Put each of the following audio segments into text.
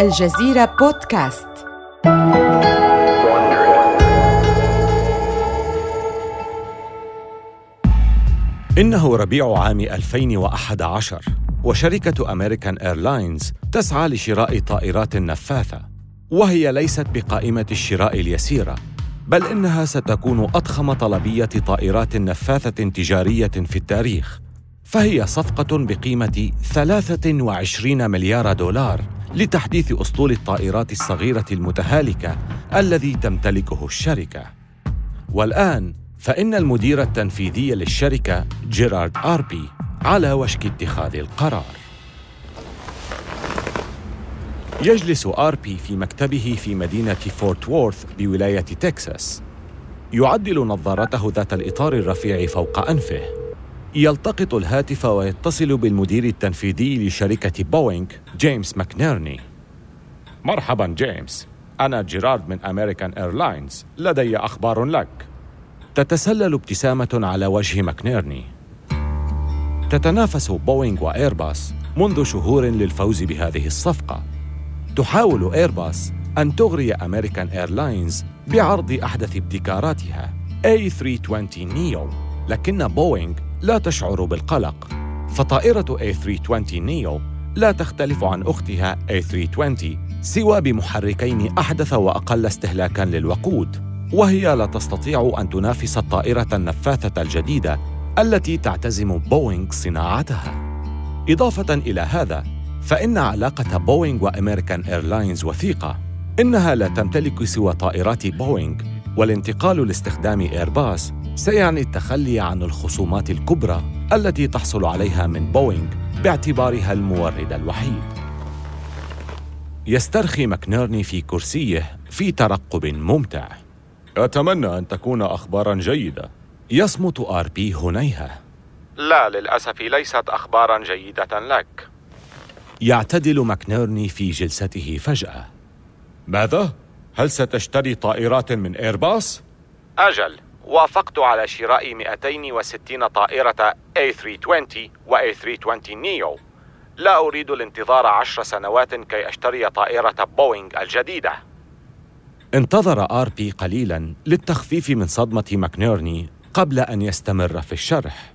الجزيرة بودكاست. إنه ربيع عام 2011 وشركة أمريكان إيرلاينز تسعى لشراء طائرات نفاثة وهي ليست بقائمة الشراء اليسيرة بل إنها ستكون أضخم طلبية طائرات نفاثة تجارية في التاريخ فهي صفقة بقيمة 23 مليار دولار. لتحديث أسطول الطائرات الصغيرة المتهالكة الذي تمتلكه الشركة. والآن فإن المدير التنفيذي للشركة جيرارد آربي على وشك اتخاذ القرار. يجلس آربي في مكتبه في مدينة فورت وورث بولاية تكساس. يعدل نظارته ذات الإطار الرفيع فوق أنفه. يلتقط الهاتف ويتصل بالمدير التنفيذي لشركة بوينغ جيمس ماكنيرني. مرحبا جيمس، أنا جيرارد من أمريكان إيرلاينز، لدي أخبار لك. تتسلل ابتسامة على وجه ماكنيرني. تتنافس بوينغ وإيرباص منذ شهور للفوز بهذه الصفقة. تحاول إيرباص أن تغري أمريكان إيرلاينز بعرض أحدث ابتكاراتها A320 نيو لكن بوينغ لا تشعر بالقلق. فطائرة A320 نيو لا تختلف عن أختها A320 سوى بمحركين أحدث وأقل استهلاكاً للوقود وهي لا تستطيع أن تنافس الطائرة النفاثة الجديدة التي تعتزم بوينغ صناعتها. إضافة إلى هذا فإن علاقة بوينغ وأمريكان إيرلاينز وثيقة إنها لا تمتلك سوى طائرات بوينغ والانتقال لاستخدام إيرباص سيعني التخلي عن الخصومات الكبرى التي تحصل عليها من بوينغ باعتبارها المورد الوحيد. يسترخي ماكنيرني في كرسيه في ترقب ممتع. أتمنى أن تكون أخبارا جيدة. يصمت آربي هنيهة لا للأسف ليست أخبارا جيدة لك. يعتدل ماكنيرني في جلسته فجأة. ماذا؟ هل ستشتري طائرات من إيرباص؟ أجل. وافقت على شراء 260 طائرة A320 و A320 نيو. لا أريد الانتظار عشر سنوات كي أشتري طائرة بوينغ الجديدة. انتظر آربي قليلا للتخفيف من صدمة ماكنيرني قبل أن يستمر في الشرح.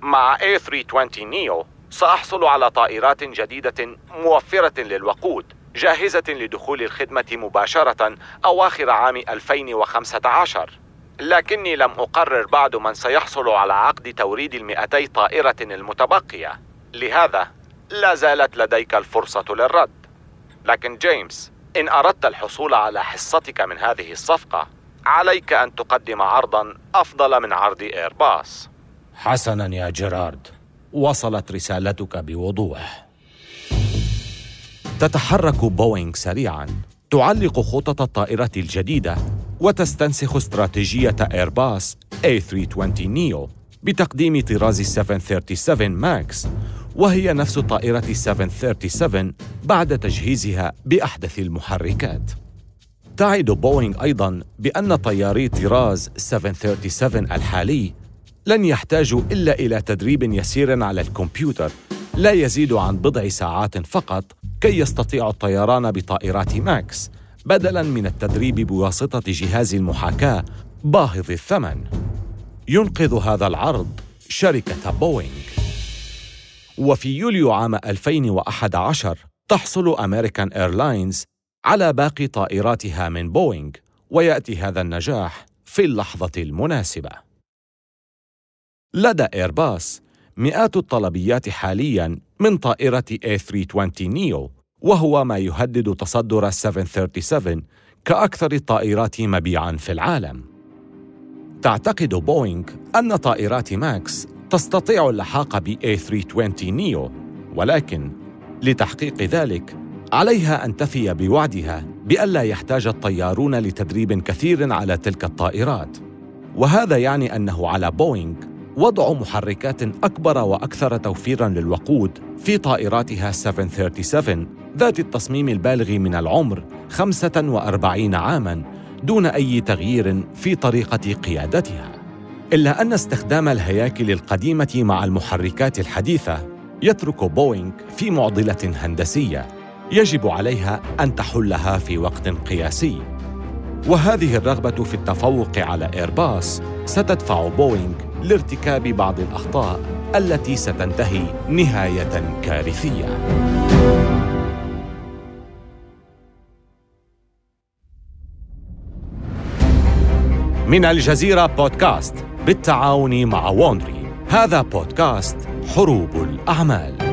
مع A320 نيو سأحصل على طائرات جديدة موفرة للوقود جاهزة لدخول الخدمة مباشرة أواخر عام 2015 لكني لم أقرر بعد من سيحصل على عقد توريد المئتي طائرة المتبقية. لهذا لا زالت لديك الفرصة للرد. لكن جيمس إن أردت الحصول على حصتك من هذه الصفقة عليك أن تقدم عرضا أفضل من عرض إيرباص. حسنا يا جيرارد. وصلت رسالتك بوضوح. تتحرك بوينغ سريعا. تعلق خطط الطائرة الجديدة وتستنسخ استراتيجية إيرباص A320 نيو بتقديم طراز 737 ماكس وهي نفس الطائرة 737 بعد تجهيزها بأحدث المحركات. تعد بوينغ أيضاً بأن طياري طراز 737 الحالي لن يحتاجوا إلا إلى تدريب يسير على الكمبيوتر لا يزيد عن بضع ساعات فقط كي يستطيع الطيران بطائرات ماكس بدلاً من التدريب بواسطة جهاز المحاكاة باهظ الثمن. ينقذ هذا العرض شركة بوينغ. وفي يوليو عام 2011 تحصل أمريكان إيرلاينز على باقي طائراتها من بوينغ ويأتي هذا النجاح في اللحظة المناسبة. لدى إيرباص مئات الطلبيات حالياً من طائرة A320 نيو وهو ما يهدد تصدر 737 كأكثر الطائرات مبيعاً في العالم. تعتقد بوينغ أن طائرات ماكس تستطيع اللحاق ب A320 نيو ولكن لتحقيق ذلك عليها أن تفي بوعدها بألا يحتاج الطيارون لتدريب كثير على تلك الطائرات وهذا يعني أنه على بوينغ وضع محركات أكبر وأكثر توفيراً للوقود في طائراتها 737 ذات التصميم البالغ من العمر 45 عاماً دون أي تغيير في طريقة قيادتها. إلا أن استخدام الهياكل القديمة مع المحركات الحديثة يترك بوينغ في معضلة هندسية يجب عليها أن تحلها في وقت قياسي وهذه الرغبة في التفوق على إيرباص ستدفع بوينغ لارتكاب بعض الأخطاء التي ستنتهي نهاية كارثية. من الجزيرة بودكاست بالتعاون مع وونري هذا بودكاست حروب الأعمال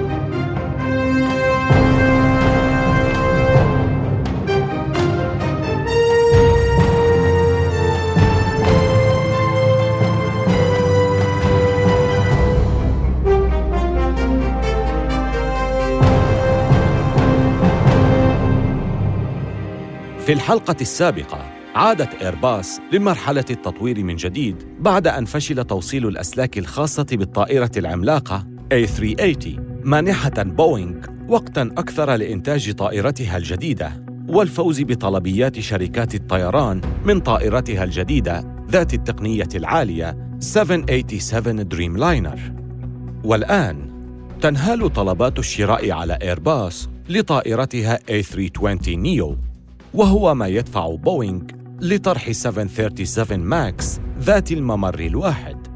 في الحلقة السابقة عادت إيرباص لمرحلة التطوير من جديد بعد أن فشل توصيل الأسلاك الخاصة بالطائرة العملاقة A380 مانحة بوينغ وقتاً أكثر لإنتاج طائرتها الجديدة والفوز بطلبيات شركات الطيران من طائرتها الجديدة ذات التقنية العالية 787 دريم لاينر والآن تنهال طلبات الشراء على إيرباص لطائرتها A320 نيو وهو ما يدفع بوينغ لطرح 737 ماكس ذات الممر الواحد.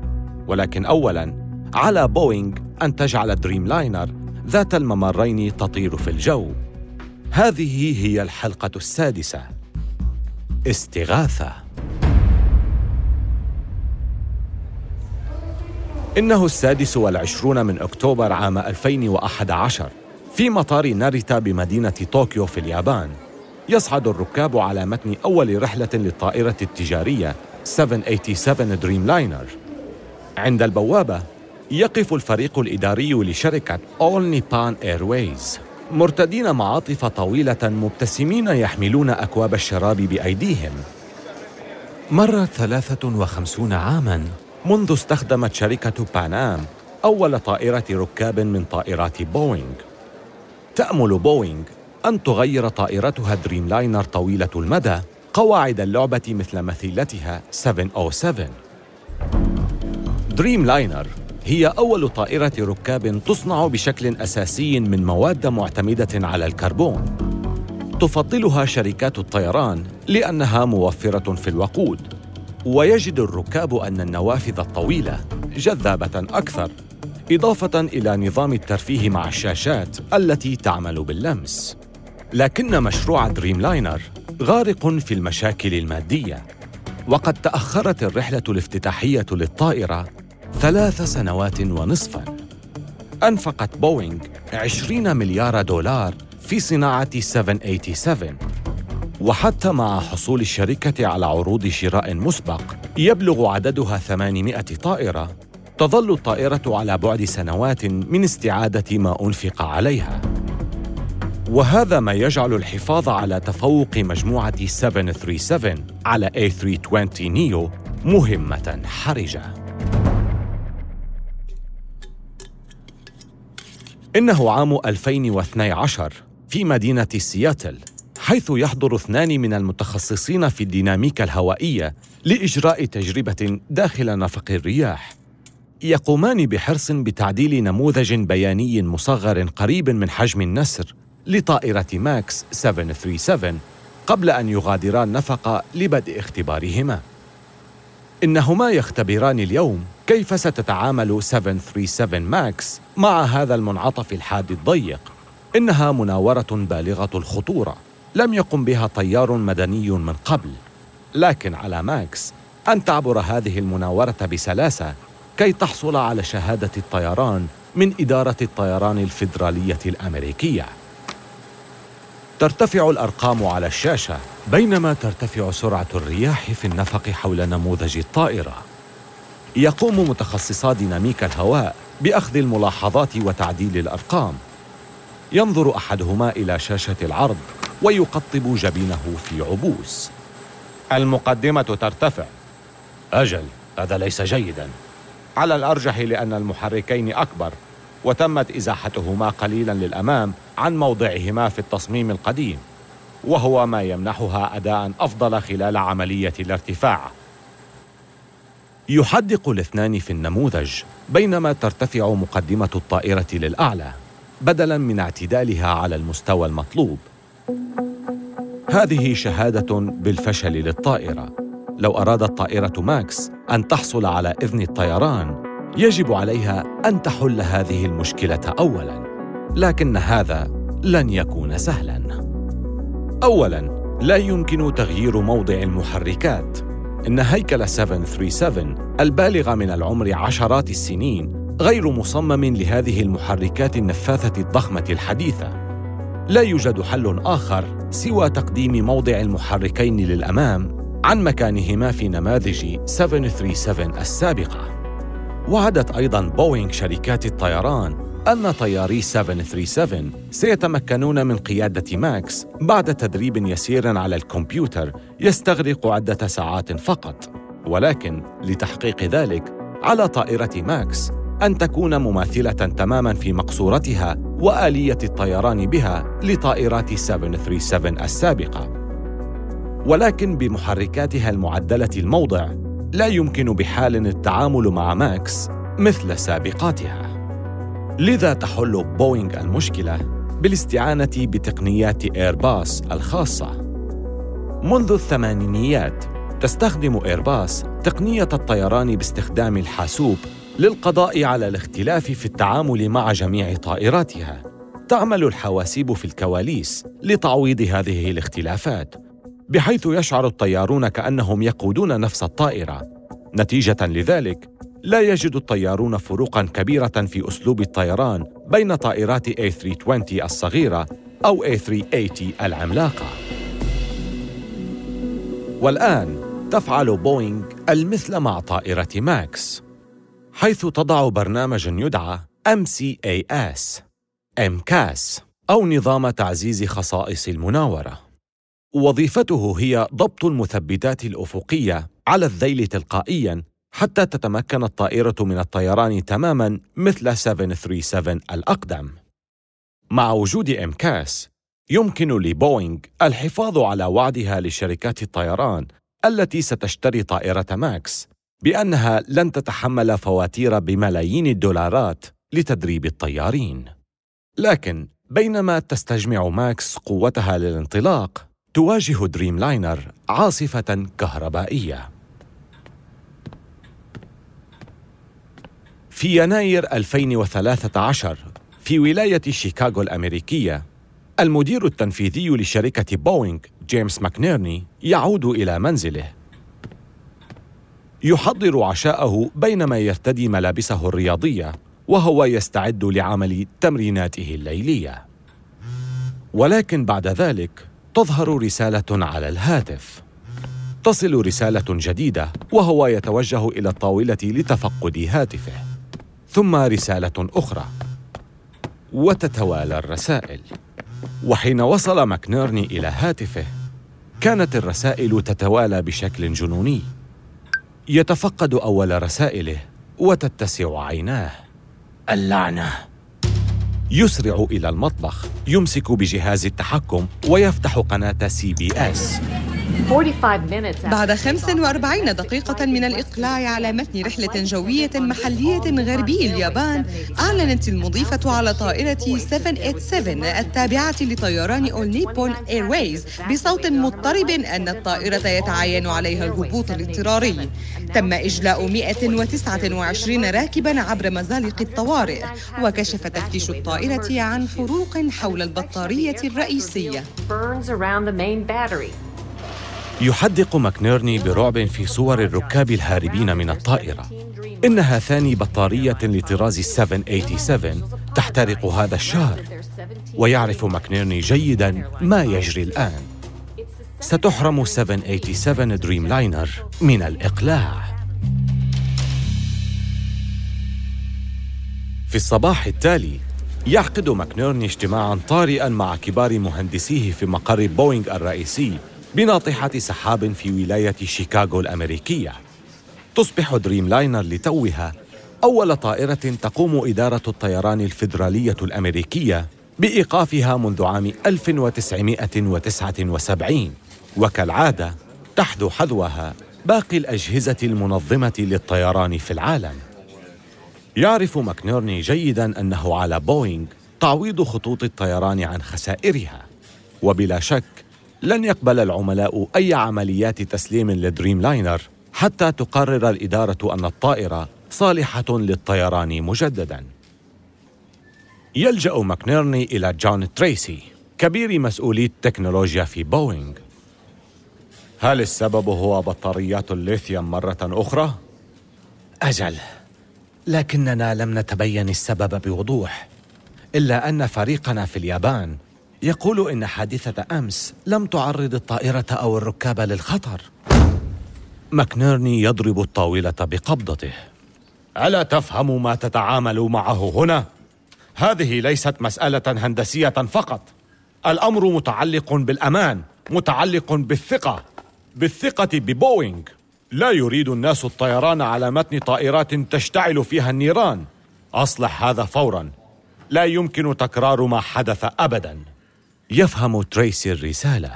ولكن أولاً على بوينغ أن تجعل دريم لاينر ذات الممرين تطير في الجو. هذه هي الحلقة السادسة. استغاثة. إنه السادس والعشرون من أكتوبر عام 2011 في مطار ناريتا بمدينة طوكيو في اليابان. يصعد الركاب على متن أول رحلة للطائرة التجارية 787 دريم لاينر عند البوابة يقف الفريق الإداري لشركة All Nippon Airways. مرتدين معاطف طويلة مبتسمين يحملون أكواب الشراب بأيديهم. مرت 53 عاماً منذ استخدمت شركة بانام أول طائرة ركاب من طائرات بوينغ تأمل بوينغ أن تغير طائرتها دريم لاينر طويلة المدى قواعد اللعبة مثل مثيلتها 707 دريم لاينر هي أول طائرة ركاب تصنع بشكل أساسي من مواد معتمدة على الكربون. تفضلها شركات الطيران لأنها موفرة في الوقود ويجد الركاب أن النوافذ الطويلة جذابة أكثر إضافة إلى نظام الترفيه مع الشاشات التي تعمل باللمس. لكن مشروع دريم لاينر غارق في المشاكل المادية. وقد تأخرت الرحلة الافتتاحية للطائرة ثلاث سنوات ونصفاً. أنفقت بوينغ 20 مليار دولار في صناعة 787 وحتى مع حصول الشركة على عروض شراء مسبق يبلغ عددها 800 طائرة تظل الطائرة على بعد سنوات من استعادة ما أنفق عليها. وهذا ما يجعل الحفاظ على تفوق مجموعة 737 على A320 نيو مهمة حرجة. إنه عام 2012 في مدينة سياتل حيث يحضر اثنان من المتخصصين في الديناميكا الهوائية لإجراء تجربة داخل نفق الرياح. يقومان بحرص بتعديل نموذج بياني مصغر قريب من حجم النسر لطائرة ماكس 737 قبل أن يغادرا النفق لبدء اختبارهما. إنهما يختبران اليوم كيف ستتعامل 737 ماكس مع هذا المنعطف الحاد الضيق. إنها مناورة بالغة الخطورة، لم يقم بها طيار مدني من قبل، لكن على ماكس أن تعبر هذه المناورة بسلاسة كي تحصل على شهادة الطيران من إدارة الطيران الفيدرالية الأمريكية. ترتفع الأرقام على الشاشة بينما ترتفع سرعة الرياح في النفق حول نموذج الطائرة. يقوم متخصصا ديناميكا الهواء بأخذ الملاحظات وتعديل الأرقام. ينظر أحدهما إلى شاشة العرض ويقطب جبينه في عبوس. المقدمة ترتفع. أجل هذا ليس جيدا. على الأرجح لأن المحركين أكبر. وتمت إزاحتهما قليلا للأمام عن موضعهما في التصميم القديم وهو ما يمنحها اداء أفضل خلال عملية الارتفاع. يحدق الاثنان في النموذج بينما ترتفع مقدمة الطائرة للأعلى بدلا من اعتدالها على المستوى المطلوب. هذه شهادة بالفشل للطائرة. لو أرادت طائرة ماكس أن تحصل على إذن الطيران يجب عليها أن تحل هذه المشكلة اولا لكن هذا لن يكون سهلا اولا لا يمكن تغيير موضع المحركات إن هيكل 737 البالغ من العمر عشرات السنين غير مصمم لهذه المحركات النفاثة الضخمة الحديثة. لا يوجد حل آخر سوى تقديم موضع المحركين للأمام عن مكانهما في نماذج 737 السابقة. وعدت أيضاً بوينغ شركات الطيران أن طياري 737 سيتمكنون من قيادة ماكس بعد تدريب يسير على الكمبيوتر يستغرق عدة ساعات فقط. ولكن لتحقيق ذلك على طائرة ماكس أن تكون مماثلة تماما في مقصورتها وآلية الطيران بها لطائرات 737 السابقة. ولكن بمحركاتها المعدلة الموضع لا يمكن بحال التعامل مع ماكس مثل سابقاتها لذا تحل بوينغ المشكلة بالاستعانة بتقنيات إيرباص الخاصة. منذ الثمانينيات تستخدم إيرباص تقنية الطيران باستخدام الحاسوب للقضاء على الاختلاف في التعامل مع جميع طائراتها. تعمل الحواسيب في الكواليس لتعويض هذه الاختلافات، بحيث يشعر الطيارون كأنهم يقودون نفس الطائرة. نتيجة لذلك لا يجد الطيارون فروقا كبيرة في أسلوب الطيران بين طائرات A320 الصغيرة أو A380 العملاقة. والآن تفعل بوينغ المثل مع طائرة ماكس، حيث تضع برنامجا يدعى MCAS MCAS أو نظام تعزيز خصائص المناورة. وظيفته هي ضبط المثبتات الأفقية على الذيل تلقائياً حتى تتمكن الطائرة من الطيران تماماً مثل 737 الأقدم. مع وجود MCAS، يمكن لبوينغ الحفاظ على وعدها لشركات الطيران التي ستشتري طائرة ماكس بأنها لن تتحمل فواتير بملايين الدولارات لتدريب الطيارين. لكن بينما تستجمع ماكس قوتها للانطلاق، تواجه دريم لاينر عاصفة كهربائية. في يناير 2013 في ولاية شيكاغو الأمريكية المدير التنفيذي لشركة بوينغ جيمس ماكنيرني يعود إلى منزله يحضر عشاءه بينما يرتدي ملابسه الرياضية وهو يستعد لعمل تمريناته الليلية ولكن بعد ذلك تظهر رسالة على الهاتف. تصل رسالة جديدة وهو يتوجه إلى الطاولة لتفقد هاتفه. ثم رسالة أخرى. وتتوالى الرسائل. وحين وصل ماكنيرني إلى هاتفه كانت الرسائل تتوالى بشكل جنوني. يتفقد أول رسائله وتتسع عيناه. اللعنة. يسرع إلى المطبخ يمسك بجهاز التحكم ويفتح قناة سي بي اس بعد 45 دقيقة من الإقلاع على متن رحلة جوية محلية غربي اليابان أعلنت المضيفة على طائرة 787 التابعة لطيران أول نيبون إيرويز بصوت مضطرب أن الطائرة يتعين عليها الهبوط الاضطراري تم إجلاء 129 راكبا عبر مزالق الطوارئ وكشف تفتيش الطائرة عن حروق حول البطارية الرئيسية يحدق ماكنيرني برعب في صور الركاب الهاربين من الطائرة. إنها ثاني بطارية لطراز 787 تحترق هذا الشهر. ويعرف ماكنيرني جيدا ما يجري الآن. ستحرم 787 دريم لاينر من الإقلاع. في الصباح التالي يعقد ماكنيرني اجتماعا طارئا مع كبار مهندسيه في مقر بوينغ الرئيسي. بناطحة سحاب في ولاية شيكاغو الأمريكية. تصبح دريم لاينر لتوها أول طائرة تقوم إدارة الطيران الفيدرالية الأمريكية بإيقافها منذ عام 1979 وكالعادة تحذو حذوها باقي الأجهزة المنظمة للطيران في العالم. يعرف ماكنيرني جيدا أنه على بوينغ تعويض خطوط الطيران عن خسائرها. وبلا شك لن يقبل العملاء أي عمليات تسليم لدريم لاينر حتى تقرر الإدارة أن الطائرة صالحة للطيران مجدداً. يلجأ ماكنيرني إلى جون تريسي كبير مسؤولي التكنولوجيا في بوينغ. هل السبب هو بطاريات الليثيوم مرة أخرى؟ أجل، لكننا لم نتبين السبب بوضوح، إلا أن فريقنا في اليابان يقول إن حادثة أمس لم تعرض الطائرة أو الركاب للخطر. ماكنيرني يضرب الطاولة بقبضته. ألا تفهم ما تتعامل معه هنا؟ هذه ليست مسألة هندسية فقط. الأمر متعلق بالأمان، متعلق بالثقة، بالثقة ببوينغ. لا يريد الناس الطيران على متن طائرات تشتعل فيها النيران. أصلح هذا فورا. لا يمكن تكرار ما حدث أبدا. يفهم تريسي الرسالة.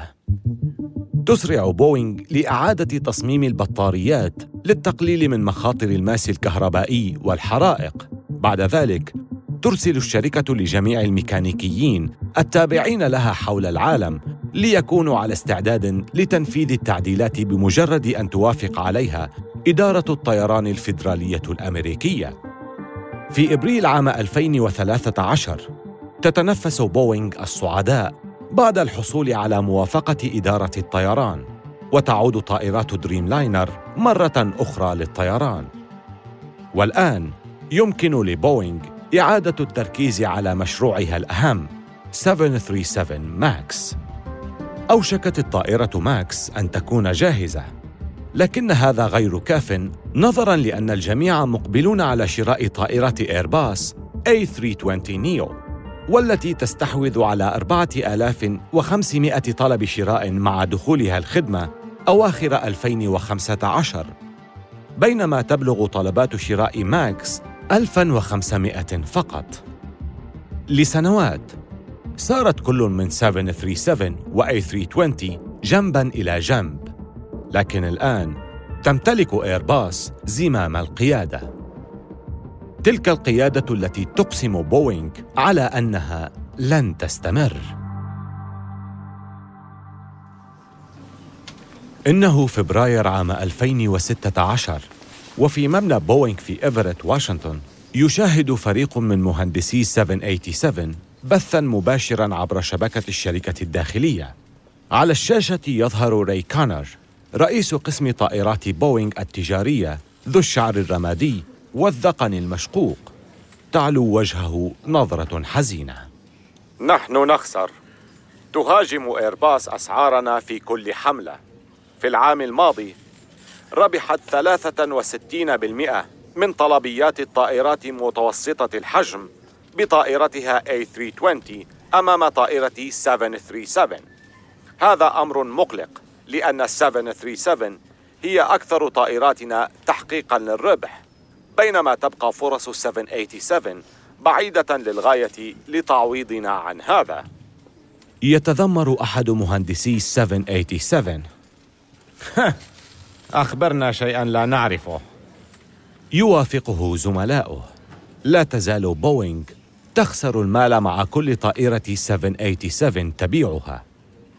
تسرع بوينغ لإعادة تصميم البطاريات للتقليل من مخاطر الماس الكهربائي والحرائق. بعد ذلك ترسل الشركة لجميع الميكانيكيين التابعين لها حول العالم ليكونوا على استعداد لتنفيذ التعديلات بمجرد أن توافق عليها إدارة الطيران الفيدرالية الأمريكية. في إبريل عام 2013 تتنفس بوينغ الصعداء بعد الحصول على موافقة إدارة الطيران وتعود طائرات دريم لاينر مرة أخرى للطيران. والآن يمكن لبوينغ إعادة التركيز على مشروعها الأهم 737 ماكس. أوشكت الطائرة ماكس أن تكون جاهزة، لكن هذا غير كاف نظراً لأن الجميع مقبلون على شراء طائرة إيرباص A320 نيو والتي تستحوذ على 4500 طلب شراء مع دخولها الخدمة أواخر 2015 بينما تبلغ طلبات شراء ماكس 1500 فقط. لسنوات سارت كل من 737 و A320 جنبا إلى جنب. لكن الآن تمتلك إيرباص زمام القيادة. تلك القيادة التي تقسم بوينغ على أنها لن تستمر. إنه فبراير عام 2016 وفي مبنى بوينغ في إيفرت واشنطن يشاهد فريق من مهندسي 787 بثا مباشرا عبر شبكة الشركة الداخلية. على الشاشة يظهر ري كانر رئيس قسم طائرات بوينغ التجارية ذو الشعر الرمادي والذقن المشقوق. تعلو وجهه نظرة حزينة. نحن نخسر. تهاجم إيرباص أسعارنا في كل حملة. في العام الماضي ربحت 63% من طلبيات الطائرات متوسطة الحجم بطائرتها A320 أمام طائرة 737 هذا أمر مقلق لأن 737 هي أكثر طائراتنا تحقيقا للربح. بينما تبقى فرص 787 بعيدة للغاية لتعويضنا عن هذا. يتذمر أحد مهندسي 787 أخبرنا شيئا لا نعرفه. يوافقه زملاؤه. لا تزال بوينغ تخسر المال مع كل طائرة 787 تبيعها.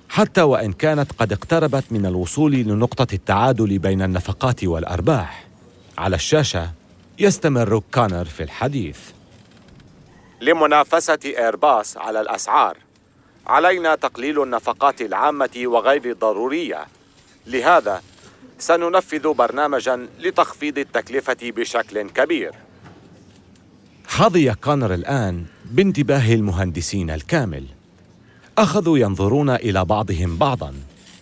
حتى وإن كانت قد اقتربت من الوصول لنقطة التعادل بين النفقات والأرباح. على الشاشة يستمر كانر في الحديث. لمنافسة إيرباص على الأسعار علينا تقليل النفقات العامة وغير الضرورية. لهذا سننفذ برنامجا لتخفيض التكلفة بشكل كبير. حظي كانر الآن بانتباه المهندسين الكامل. أخذوا ينظرون إلى بعضهم بعضا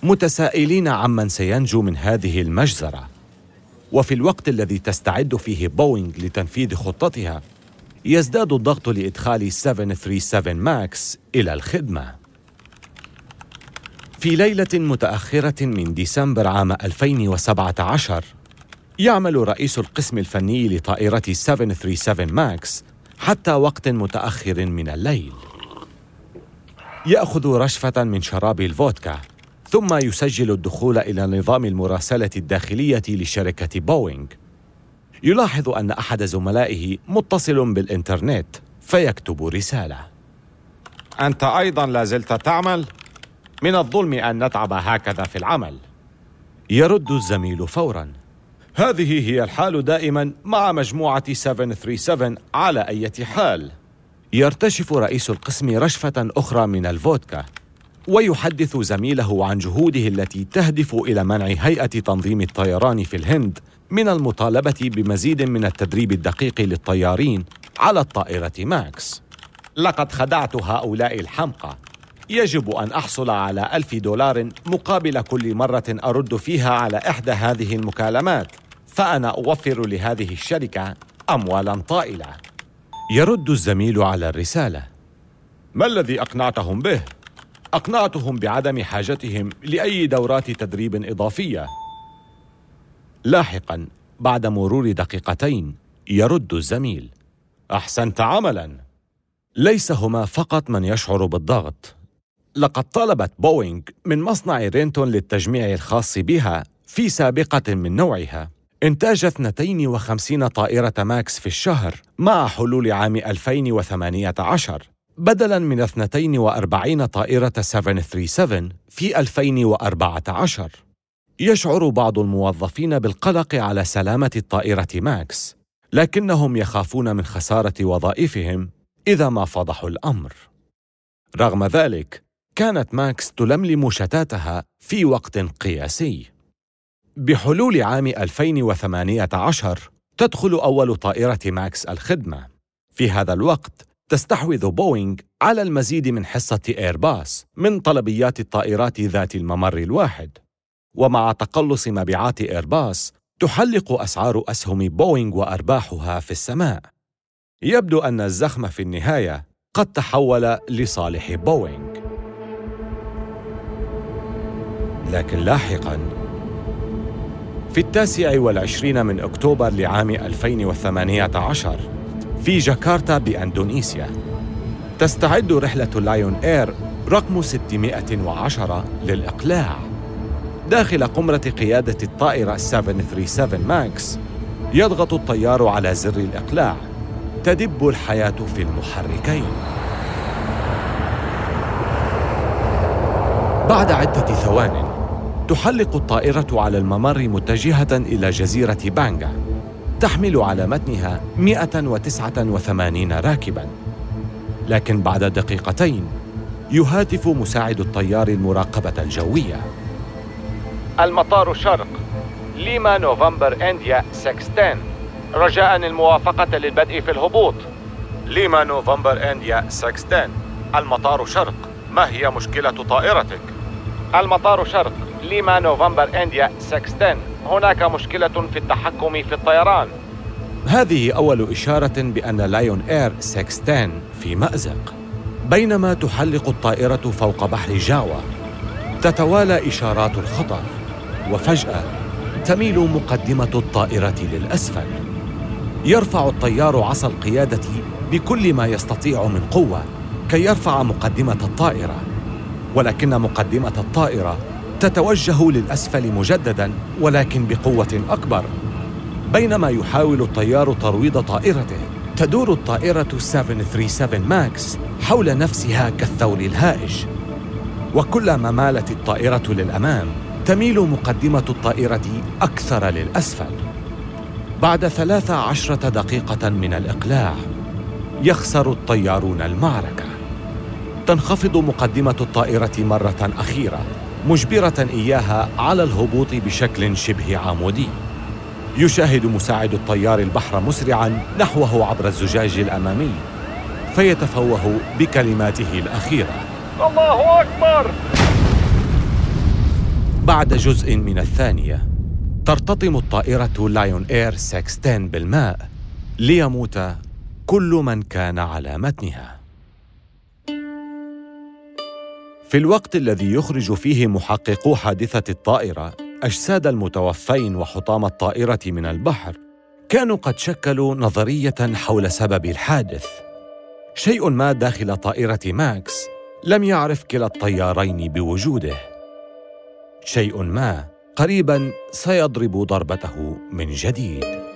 متسائلين عمن سينجو من هذه المجزرة. وفي الوقت الذي تستعد فيه بوينغ لتنفيذ خطتها يزداد الضغط لإدخال 737 ماكس إلى الخدمة. في ليلة متأخرة من ديسمبر عام 2017 يعمل رئيس القسم الفني لطائرة 737 ماكس حتى وقت متأخر من الليل. يأخذ رشفة من شراب الفودكا. ثم يسجل الدخول إلى نظام المراسلة الداخلية لشركة بوينغ. يلاحظ أن أحد زملائه متصل بالإنترنت فيكتب رسالة. أنت أيضا لازلت تعمل؟ من الظلم أن نتعب هكذا في العمل. يرد الزميل فورا. هذه هي الحال دائما مع مجموعة 737 على أي حال. يرتشف رئيس القسم رشفة أخرى من الفودكا. ويحدث زميله عن جهوده التي تهدف إلى منع هيئة تنظيم الطيران في الهند من المطالبة بمزيد من التدريب الدقيق للطيارين على الطائرة ماكس. لقد خدعت هؤلاء الحمقى. يجب أن أحصل على ألف دولار مقابل كل مرة أرد فيها على إحدى هذه المكالمات فأنا أوفر لهذه الشركة أموالا طائلة. يرد الزميل على الرسالة. ما الذي أقنعتهم به؟ أقنعتهم بعدم حاجتهم لأي دورات تدريب إضافية. لاحقا بعد مرور دقيقتين يرد الزميل. أحسنت عملا. ليس هما فقط من يشعر بالضغط. لقد طلبت بوينغ من مصنع رينتون للتجميع الخاص بها في سابقة من نوعها. إنتاج 52 طائرة ماكس في الشهر مع حلول عام 2018 بدلاً من 42 طائرة 737 في 2014 يشعر بعض الموظفين بالقلق على سلامة الطائرة ماكس لكنهم يخافون من خسارة وظائفهم إذا ما فضحوا الأمر. رغم ذلك كانت ماكس تلملم شتاتها في وقت قياسي. بحلول عام 2018 تدخل أول طائرة ماكس الخدمة. في هذا الوقت تستحوذ بوينغ على المزيد من حصة إيرباص من طلبيات الطائرات ذات الممر الواحد. ومع تقلص مبيعات إيرباص تحلق أسعار أسهم بوينغ وأرباحها في السماء. يبدو أن الزخم في النهاية قد تحول لصالح بوينغ. لكن لاحقاً في التاسع والعشرين من أكتوبر لعام 2018 في جاكرتا بأندونيسيا. تستعد رحلة لايون إير رقم 610 للإقلاع. داخل قمرة قيادة الطائرة 737 ماكس يضغط الطيار على زر الإقلاع. تدب الحياة في المحركين. بعد عدة ثوان تحلق الطائرة على الممر متجهة إلى جزيرة بانغا تحمل على متنها 189 راكباً. لكن بعد دقيقتين يهاتف مساعد الطيار المراقبة الجوية. المطار شرق. ليما نوفمبر إنديا 610 رجاء الموافقة للبدء في الهبوط. ليما نوفمبر إنديا 610 المطار شرق. ما هي مشكلة طائرتك؟ المطار شرق. ليما نوفمبر إنديا 610 هناك مشكلة في التحكم في الطيران. هذه أول إشارة بأن لايون إير 610 في مأزق. بينما تحلق الطائرة فوق بحر جاوا تتوالى إشارات الخطر وفجأة تميل مقدمة الطائرة للأسفل. يرفع الطيار عصا القيادة بكل ما يستطيع من قوة كي يرفع مقدمة الطائرة. ولكن مقدمة الطائرة تتوجه للأسفل مجددا ولكن بقوة أكبر. بينما يحاول الطيار ترويض طائرته تدور الطائرة 737 ماكس حول نفسها كالثور الهائج. وكلما مالت الطائرة للأمام تميل مقدمة الطائرة أكثر للأسفل. بعد ثلاث عشرة دقيقة من الإقلاع يخسر الطيارون المعركة. تنخفض مقدمة الطائرة مرة أخيرة. مجبرة إياها على الهبوط بشكل شبه عمودي. يشاهد مساعد الطيار البحر مسرعا نحوه عبر الزجاج الأمامي فيتفوه بكلماته الأخيرة. الله أكبر! بعد جزء من الثانية ترتطم الطائرة لايون إير 610 بالماء ليموت كل من كان على متنها. في الوقت الذي يخرج فيه محققو حادثة الطائرة أجساد المتوفين وحطام الطائرة من البحر كانوا قد شكلوا نظرية حول سبب الحادث. شيء ما داخل طائرة ماكس لم يعرف كلا الطيارين بوجوده. شيء ما قريبا سيضرب ضربته من جديد.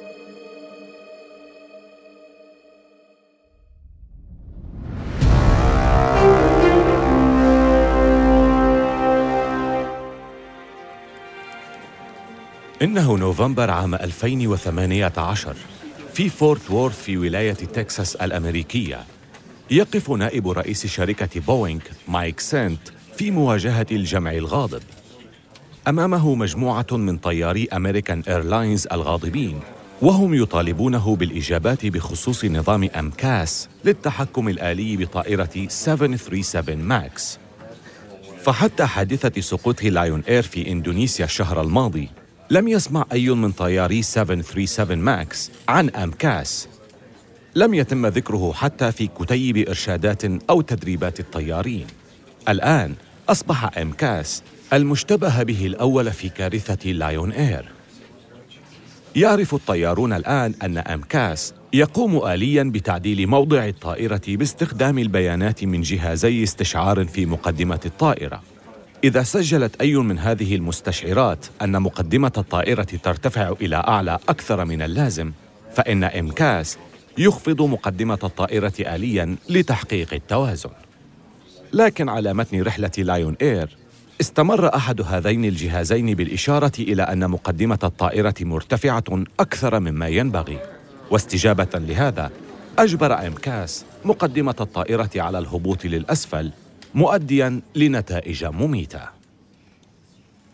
إنه نوفمبر عام 2018 في فورت وورث في ولاية تكساس الأمريكية. يقف نائب رئيس شركة بوينغ مايك سنت في مواجهة الجمع الغاضب. أمامه مجموعة من طياري أمريكان إيرلاينز الغاضبين وهم يطالبونه بالإجابات بخصوص نظام أمكاس للتحكم الآلي بطائرة 737 ماكس. فحتى حادثة سقوط لايون إير في إندونيسيا الشهر الماضي لم يسمع أي من طياري 737 ماكس عن أمكاس. لم يتم ذكره حتى في كتيب إرشادات أو تدريبات الطيارين. الآن أصبح أمكاس المشتبه به الأول في كارثة لايون إير. يعرف الطيارون الآن أن أمكاس يقوم آلياً بتعديل موضع الطائرة باستخدام البيانات من جهازي استشعار في مقدمة الطائرة. إذا سجلت أي من هذه المستشعرات أن مقدمة الطائرة ترتفع إلى أعلى أكثر من اللازم فإن إمكاس يخفض مقدمة الطائرة آلياً لتحقيق التوازن. لكن على متن رحلة لايون إير استمر أحد هذين الجهازين بالإشارة إلى أن مقدمة الطائرة مرتفعة أكثر مما ينبغي. واستجابة لهذا أجبر إمكاس مقدمة الطائرة على الهبوط للأسفل مؤديا لنتائج مميتة.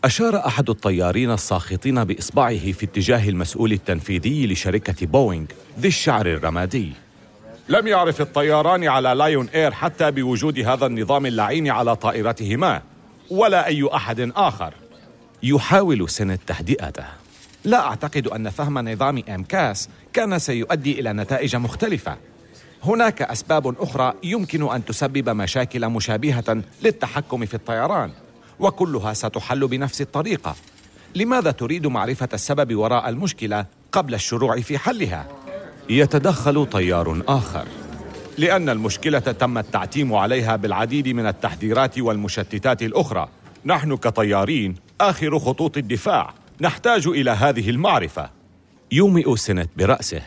أشار أحد الطيارين الساخطين بإصبعه في اتجاه المسؤول التنفيذي لشركة بوينغ ذي الشعر الرمادي. لم يعرف الطياران على لايون إير حتى بوجود هذا النظام اللعين على طائرتهما ولا أي أحد آخر. يحاول سن تهدئته لا أعتقد أن فهم نظام أمكاس كان سيؤدي إلى نتائج مختلفة. هناك أسباب أخرى يمكن أن تسبب مشاكل مشابهة للتحكم في الطيران وكلها ستحل بنفس الطريقة. لماذا تريد معرفة السبب وراء المشكلة قبل الشروع في حلها؟ يتدخل طيار آخر. لأن المشكلة تم التعتيم عليها بالعديد من التحذيرات والمشتتات الأخرى. نحن كطيارين آخر خطوط الدفاع نحتاج إلى هذه المعرفة. يومئ سنت برأسه.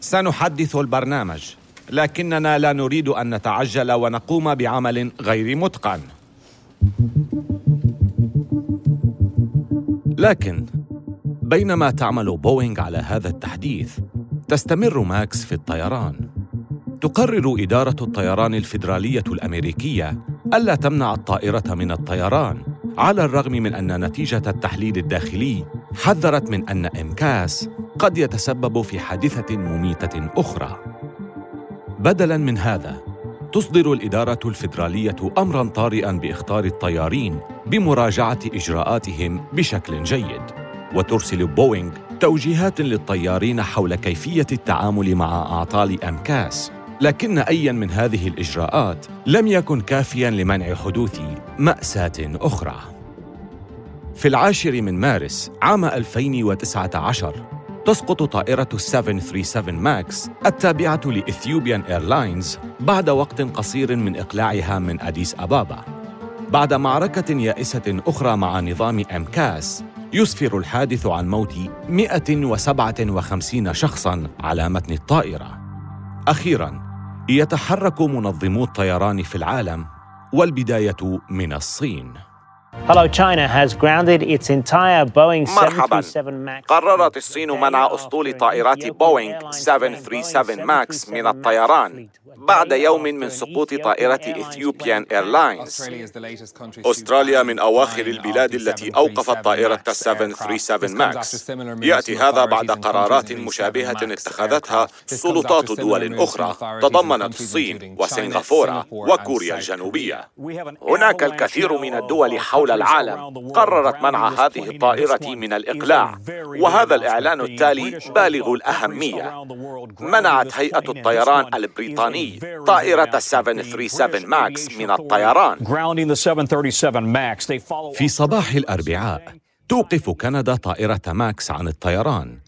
سنحدث البرنامج. لكننا لا نريد أن نتعجل ونقوم بعمل غير متقن. لكن بينما تعمل بوينغ على هذا التحديث تستمر ماكس في الطيران. تقرر إدارة الطيران الفيدرالية الأمريكية ألا تمنع الطائرة من الطيران على الرغم من أن نتيجة التحليل الداخلي حذرت من أن إمكاس قد يتسبب في حادثة مميتة أخرى. بدلاً من هذا تصدر الإدارة الفيدرالية أمراً طارئاً بإخطار الطيارين بمراجعة إجراءاتهم بشكل جيد وترسل بوينغ توجيهات للطيارين حول كيفية التعامل مع أعطال أمكاس لكن أيا من هذه الإجراءات لم يكن كافيا لمنع حدوث مأساة أخرى. في العاشر من مارس عام 2019 تسقط طائرة 737 ماكس التابعة لإثيوبيان إيرلاينز بعد وقت قصير من إقلاعها من أديس أبابا. بعد معركة يائسة أخرى مع نظام MCAS يسفر الحادث عن موت 157 شخصاً على متن الطائرة. أخيراً يتحرك منظمو الطيران في العالم والبداية من الصين. Hello, China has grounded its entire Boeing مرحبا. قررت الصين منع أسطول طائرات بوينغ 737 ماكس من الطيران بعد يوم من سقوط طائرة إثيوبيان إيرلاينز أستراليا من أواخر البلاد التي أوقفت طائرة 737 ماكس يأتي هذا بعد قرارات مشابهة اتخذتها سلطات دول أخرى. تضمنت الصين وسنغافورة وكوريا الجنوبية. هناك الكثير من الدول حول العالم قررت منع هذه الطائرة من الإقلاع. وهذا الإعلان التالي بالغ الأهمية. منعت هيئة الطيران البريطاني طائرة 737 ماكس من الطيران. في صباح الأربعاء توقف كندا طائرة ماكس عن الطيران.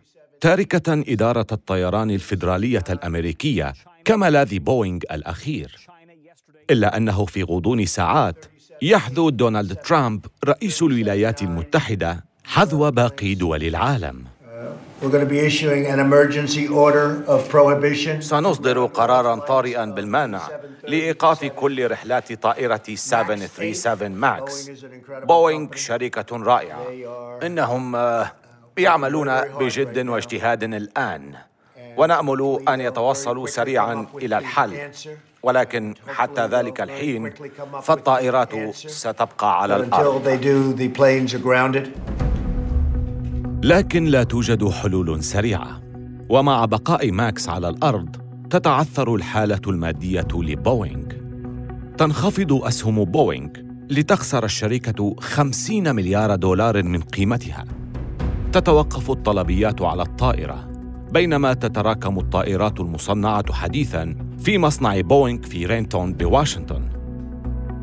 تاركة إدارة الطيران الفيدرالية الأمريكية كملاذ بوينغ الأخير. إلا أنه في غضون ساعات يحذو دونالد ترامب رئيس الولايات المتحدة حذو باقي دول العالم. سنصدر قرارا طارئا بالمنع لإيقاف كل رحلات طائرة 737 ماكس. بوينغ شركة رائعة. إنهم يعملون بجد واجتهاد الآن. ونأمل أن يتوصلوا سريعا إلى الحل. ولكن حتى ذلك الحين فالطائرات ستبقى على الأرض. لكن لا توجد حلول سريعة. ومع بقاء ماكس على الأرض تتعثر الحالة المادية لبوينغ. تنخفض أسهم بوينغ لتخسر الشركة 50 مليار دولار من قيمتها. تتوقف الطلبيات على الطائرة. بينما تتراكم الطائرات المصنعة حديثاً في مصنع بوينغ في رينتون بواشنطن.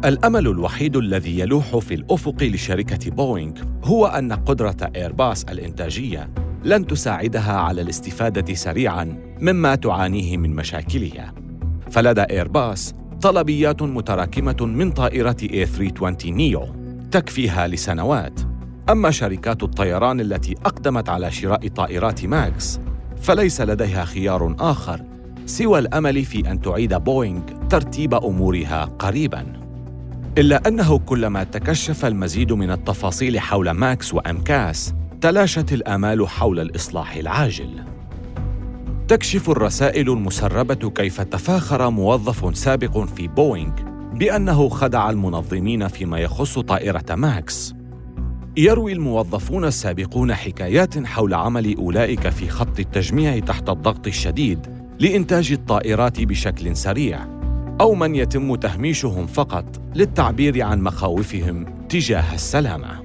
الأمل الوحيد الذي يلوح في الأفق لشركة بوينغ هو أن قدرة إيرباص الإنتاجية لن تساعدها على الاستفادة سريعاً مما تعانيه من مشاكلها. فلدى إيرباص طلبيات متراكمة من طائرة A320 نيو تكفيها لسنوات. أما شركات الطيران التي أقدمت على شراء طائرات ماكس فليس لديها خيار آخر سوى الأمل في أن تعيد بوينغ ترتيب أمورها قريباً. إلا أنه كلما تكشف المزيد من التفاصيل حول ماكس و MCAS تلاشت الآمال حول الإصلاح العاجل. تكشف الرسائل المسربة كيف تفاخر موظف سابق في بوينغ بأنه خدع المنظمين فيما يخص طائرة ماكس. يروي الموظفون السابقون حكايات حول عمل أولئك في خط التجميع تحت الضغط الشديد لإنتاج الطائرات بشكل سريع أو من يتم تهميشهم فقط للتعبير عن مخاوفهم تجاه السلامة.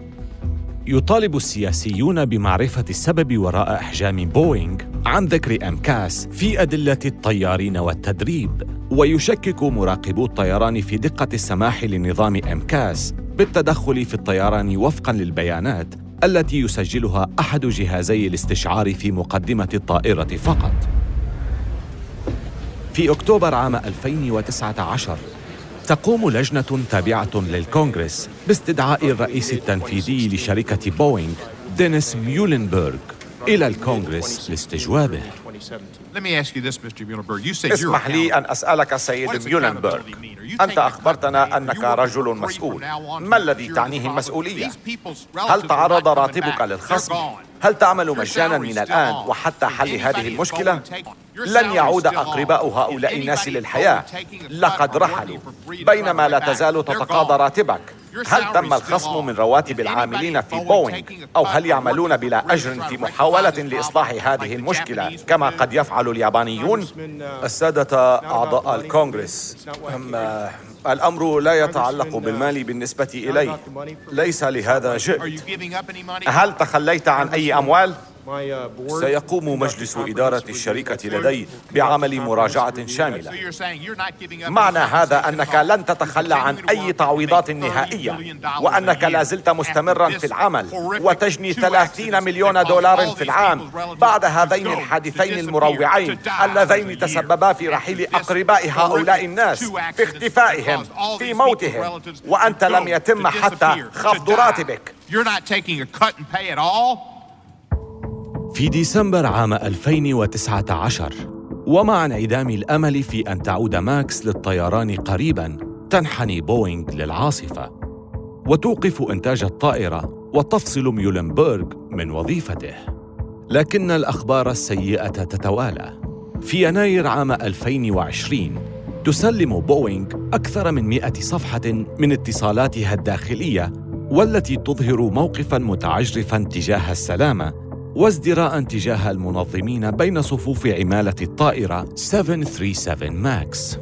يطالب السياسيون بمعرفة السبب وراء إحجام بوينغ عن ذكر MCAS في أدلة الطيارين والتدريب. ويشكك مراقبو الطيران في دقة السماح لنظام أمكاس بالتدخل في الطيران وفقا للبيانات التي يسجلها أحد جهازي الاستشعار في مقدمة الطائرة فقط. في أكتوبر عام 2019 تقوم لجنة تابعة للكونغرس باستدعاء الرئيس التنفيذي لشركة بوينغ دينيس ميولنبرغ. إلى الكونغرس لاستجوابه. اسمح لي أن أسألك سيد ميولنبرغ أنت أخبرتنا أنك رجل مسؤول. ما الذي تعنيه المسؤولية؟ هل تعرض راتبك للخصم؟ هل تعمل مجانا من الآن وحتى حل هذه المشكلة؟ لن يعود أقرباء هؤلاء الناس للحياة. لقد رحلوا بينما لا تزال تتقاضى راتبك. هل تم الخصم من رواتب العاملين في بوينغ أو هل يعملون بلا أجر في محاولة لإصلاح هذه المشكلة؟ كما قد يفعل اليابانيون؟ السادة أعضاء الكونغرس. الأمر لا يتعلق بالمال بالنسبة إلي. ليس لهذا جئت هل تخليت عن أي أموال؟ سيقوم مجلس إدارة الشركة لدي بعمل مراجعة شاملة معنى هذا أنك لن تتخلى عن أي تعويضات نهائية وأنك لا زلت مستمرا في العمل وتجني 30 مليون دولار في العام بعد هذين الحادثين المروعين اللذين تسببا في رحيل أقرباء هؤلاء الناس في اختفائهم في موتهم وأنت لم يتم حتى خفض راتبك You're not taking a cut in pay at all? في ديسمبر عام 2019 ومع انعدام الأمل في أن تعود ماكس للطيران قريبا تنحني بوينغ للعاصفة. وتوقف إنتاج الطائرة وتفصل ميولنبرغ من وظيفته. لكن الأخبار السيئة تتوالى. في يناير عام 2020 تسلم بوينغ أكثر من مئة صفحة من اتصالاتها الداخلية والتي تظهر موقفا متعجرفا تجاه السلامة وازدراء تجاه المنظمين بين صفوف عمالة الطائرة 737 ماكس.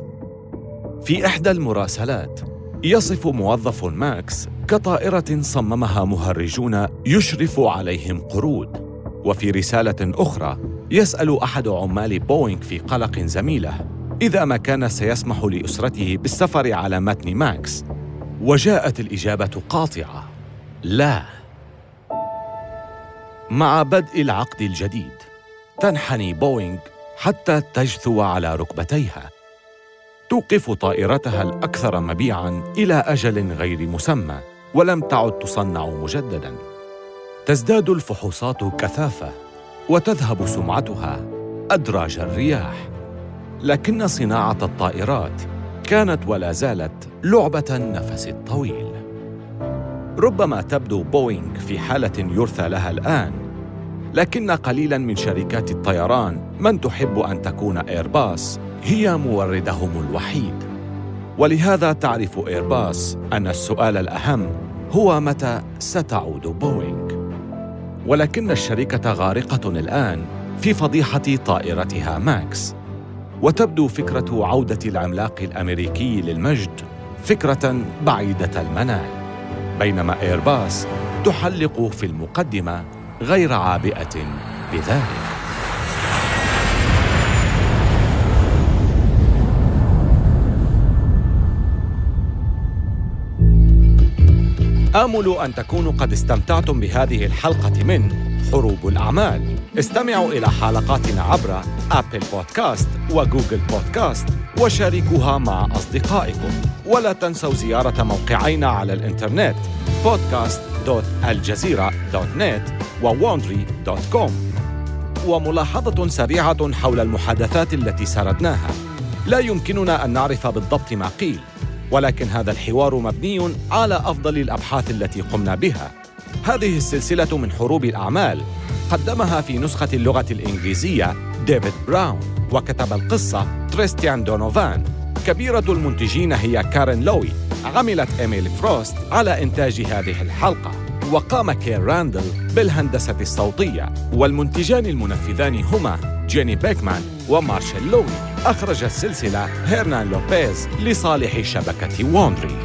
في إحدى المراسلات يصف موظف ماكس كطائرة صممها مهرجون يشرف عليهم قرود. وفي رسالة أخرى يسأل أحد عمال بوينغ في قلق زميله إذا ما كان سيسمح لأسرته بالسفر على متن ماكس وجاءت الإجابة قاطعة لا مع بدء العقد الجديد. تنحني بوينغ حتى تجثو على ركبتيها. توقف طائرتها الأكثر مبيعا إلى أجل غير مسمى ولم تعد تصنع مجددا. تزداد الفحوصات كثافة وتذهب سمعتها أدراج الرياح. لكن صناعة الطائرات كانت ولا زالت لعبة النفس الطويل. ربما تبدو بوينغ في حالة يرثى لها الآن. لكن قليلا من شركات الطيران من تحب أن تكون إيرباص هي موردهم الوحيد. ولهذا تعرف إيرباص أن السؤال الأهم هو متى ستعود بوينغ. ولكن الشركة غارقة الآن في فضيحة طائرتها ماكس. وتبدو فكرة عودة العملاق الأمريكي للمجد فكرة بعيدة المنال. بينما إيرباص تحلق في المقدمة غير عابئة بذلك. آمل أن تكونوا قد استمتعتم بهذه الحلقة من حروب الأعمال. استمعوا إلى حلقاتنا عبر أبل بودكاست وجوجل بودكاست وشاركوها مع أصدقائكم. ولا تنسوا زيارة موقعينا على الإنترنت podcast.aljazeera.net وwandry.com وملاحظة سريعة حول المحادثات التي سردناها. لا يمكننا أن نعرف بالضبط ما قيل ولكن هذا الحوار مبني على أفضل الأبحاث التي قمنا بها. هذه السلسلة من حروب الأعمال قدمها في نسخة اللغة الإنجليزية ديفيد براون. وكتب القصة تريستان دونوفان. كبيرة المنتجين هي كارين لوي. عملت إيميلي فروست على إنتاج هذه الحلقة. وقام كير راندل بالهندسة الصوتية. والمنتجان المنفذان هما جيني بيكمان ومارشال لوي. أخرج السلسلة هيرنان لوبيز لصالح شبكة ووندري